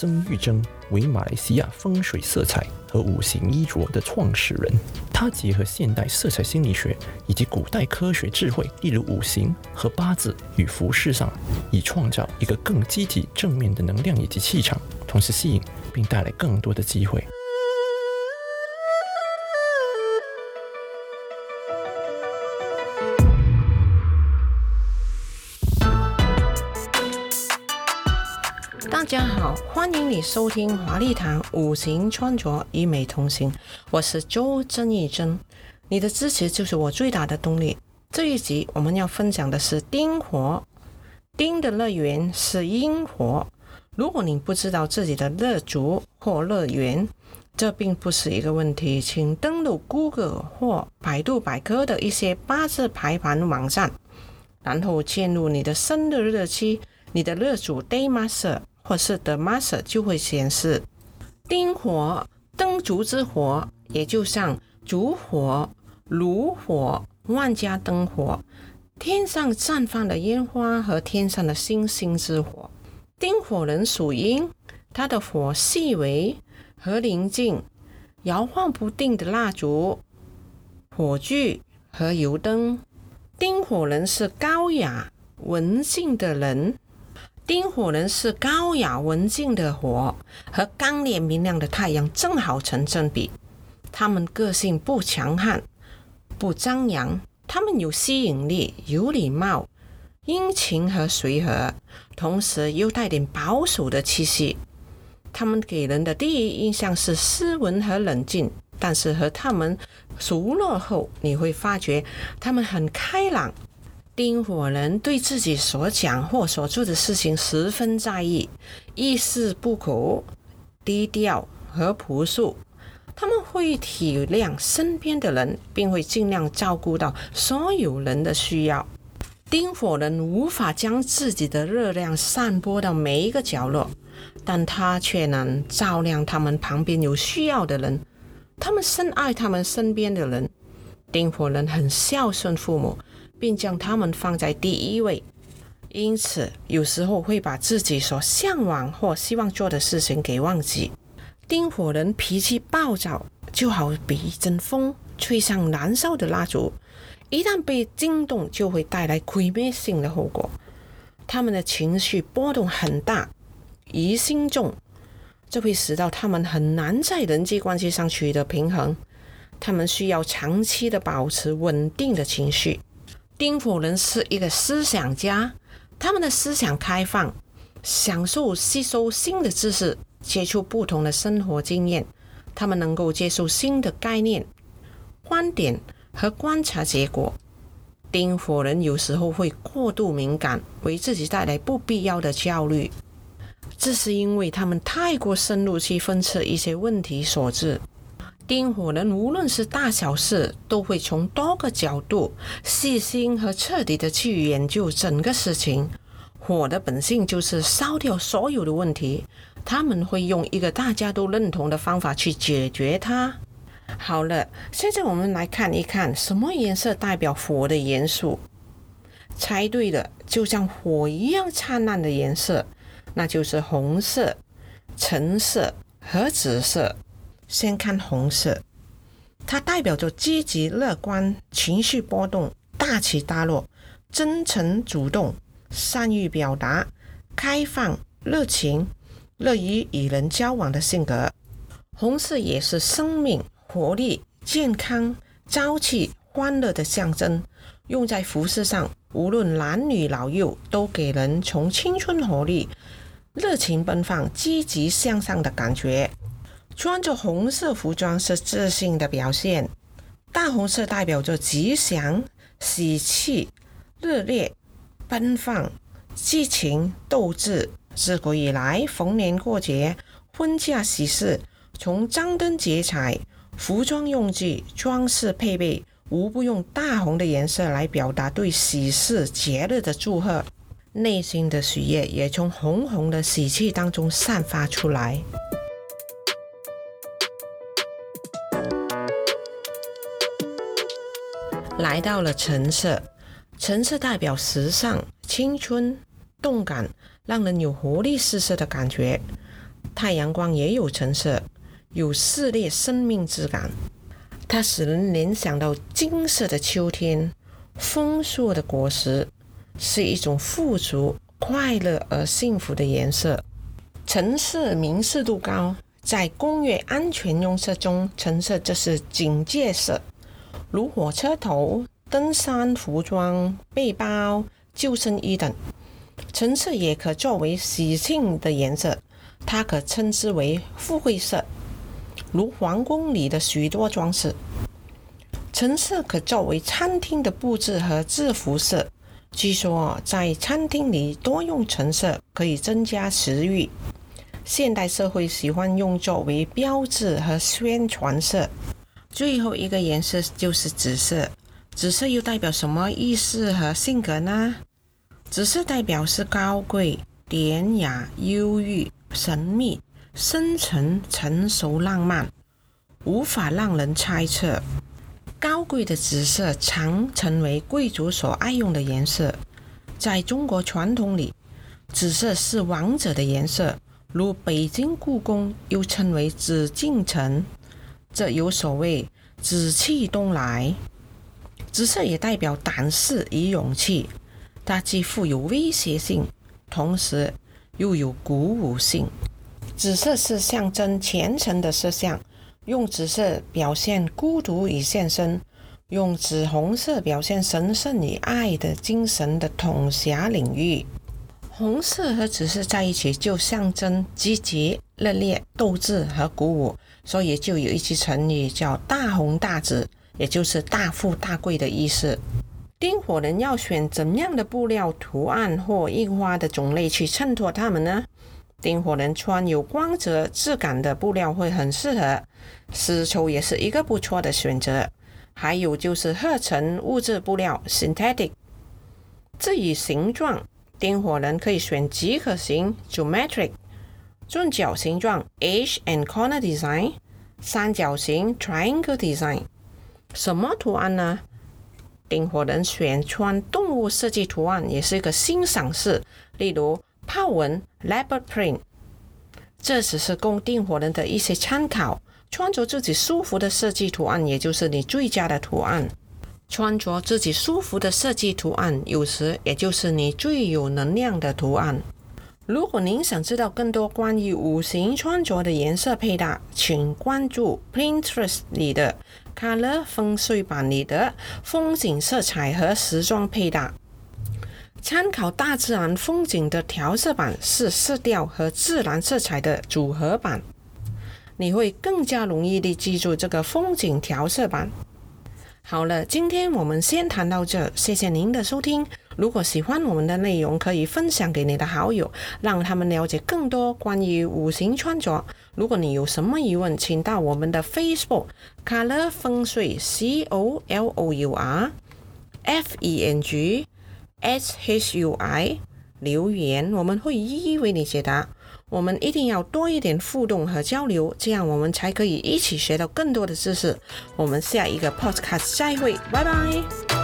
曾玉珍为马来西亚风水色彩和五行衣着的创始人。他结合现代色彩心理学以及古代科学智慧，例如五行和八字与服饰上，以创造一个更积极正面的能量以及气场，同时吸引并带来更多的机会。欢迎你收听华丽堂五行穿着与美同行，我是周真义珍，你的支持就是我最大的动力。这一集我们要分享的是丁火，丁的乐园是阴火。如果你不知道自己的乐主或乐园，这并不是一个问题，请登录 Google 或百度百科的一些八字排盘网站，然后进入你的生日日期，你的乐主 Day Master。或是 the master 就会显示丁火灯烛之火，也就像烛火、炉火、万家灯火，天上绽放的烟花和天上的星星之火。丁火人属阴，他的火细微和宁静，摇晃不定的蜡烛、火炬和油灯。丁火人是高雅文静的人。丁火人是高雅文静的火，和刚烈明亮的太阳正好成正比。他们个性不强悍，不张扬，他们有吸引力，有礼貌，殷勤和随和，同时又带点保守的气息。他们给人的第一印象是斯文和冷静，但是和他们熟络后，你会发觉他们很开朗。丁火人对自己所讲或所做的事情十分在意，一丝不苟、低调和朴素。他们会体谅身边的人，并会尽量照顾到所有人的需要。丁火人无法将自己的热量散播到每一个角落，但他却能照亮他们旁边有需要的人。他们深爱他们身边的人。丁火人很孝顺父母。并将他们放在第一位，因此有时候会把自己所向往或希望做的事情给忘记。丁火人脾气暴躁，就好比一阵风吹向燃烧的蜡烛，一旦被惊动，就会带来毁灭性的后果。他们的情绪波动很大，疑心重，这会使到他们很难在人际关系上取得平衡。他们需要长期的保持稳定的情绪。丁火人是一个思想家，他们的思想开放，享受吸收新的知识，接触不同的生活经验。他们能够接受新的概念、观点和观察结果。丁火人有时候会过度敏感，为自己带来不必要的焦虑，这是因为他们太过深入去分析一些问题所致。丁火人无论是大小事，都会从多个角度细心和彻底的去研究整个事情。火的本性就是烧掉所有的问题，他们会用一个大家都认同的方法去解决它。好了，现在我们来看一看什么颜色代表火的元素。猜对了，就像火一样灿烂的颜色，那就是红色、橙色和紫色。先看红色，它代表着积极乐观、情绪波动、大起大落、真诚主动、善于表达、开放、热情、乐于与人交往的性格。红色也是生命、活力、健康、朝气、欢乐的象征。用在服饰上，无论男女老幼，都给人从青春活力、热情奔放、积极向上的感觉。穿着红色服装是自信的表现，大红色代表着吉祥、喜气、热烈、奔放、激情、斗志。自古以来，逢年过节、婚嫁喜事，从张灯结彩、服装用具、装饰配备，无不用大红的颜色来表达对喜事节日的祝贺。内心的喜悦也从红红的喜气当中散发出来。来到了橙色，橙色代表时尚、青春、动感，让人有活力四射的感觉。太阳光也有橙色，有炽烈生命之感。它使人联想到金色的秋天，丰硕的果实，是一种富足、快乐而幸福的颜色。橙色明示度高，在工业安全用色中，橙色就是警戒色，如火车头、登山服装、背包、救生衣等。橙色也可作为喜庆的颜色，它可称之为富贵色。如皇宫里的许多装饰，橙色可作为餐厅的布置和制服色。据说在餐厅里多用橙色可以增加食欲。现代社会喜欢用作为标志和宣传色。最后一个颜色就是紫色。紫色又代表什么意思和性格呢？紫色代表是高贵、典雅、忧郁、神秘。深沉、成熟、浪漫，无法让人猜测。高贵的紫色常成为贵族所爱用的颜色。在中国传统里，紫色是王者的颜色，如北京故宫又称为紫禁城，这有所谓“紫气东来”。紫色也代表胆识与勇气，它既富有威胁性，同时又有鼓舞性。紫色是象征虔诚的色相，用紫色表现孤独与献身，用紫红色表现神圣与爱的精神的统辖领域。红色和紫色在一起就象征积极、热烈、斗志和鼓舞，所以就有一句成语叫“大红大紫”，也就是大富大贵的意思。丁火人要选怎样的布料、图案或印花的种类去衬托它们呢？丁火人穿有光泽质感的布料会很适合，丝绸也是一个不错的选择。还有就是合成物质布料 （synthetic）。至于形状，丁火人可以选几何形 （geometric）、钝角形状 （edge and corner design）、三角形 （triangle design）。什么图案呢？订火人选穿动物设计图案也是一个欣赏式，例如。豹纹 （leopard print），这只是供订货人的一些参考。穿着自己舒服的设计图案，也就是你最佳的图案。穿着自己舒服的设计图案，有时也就是你最有能量的图案。如果您想知道更多关于五行穿着的颜色配搭，请关注 Pinterest 里的 Color 风水版里的风景色彩和时装配搭。参考大自然风景的调色板是色调和自然色彩的组合版，你会更加容易地记住这个风景调色板。好了，今天我们先谈到这，谢谢您的收听。如果喜欢我们的内容，可以分享给你的好友，让他们了解更多关于五行穿着。如果你有什么疑问，请到我们的 Facebook Color 风水 C O L O U R F E N G。S H U I 留言，我们会一一为你解答。我们一定要多一点互动和交流，这样我们才可以一起学到更多的知识。我们下一个 Podcast 再会，拜拜。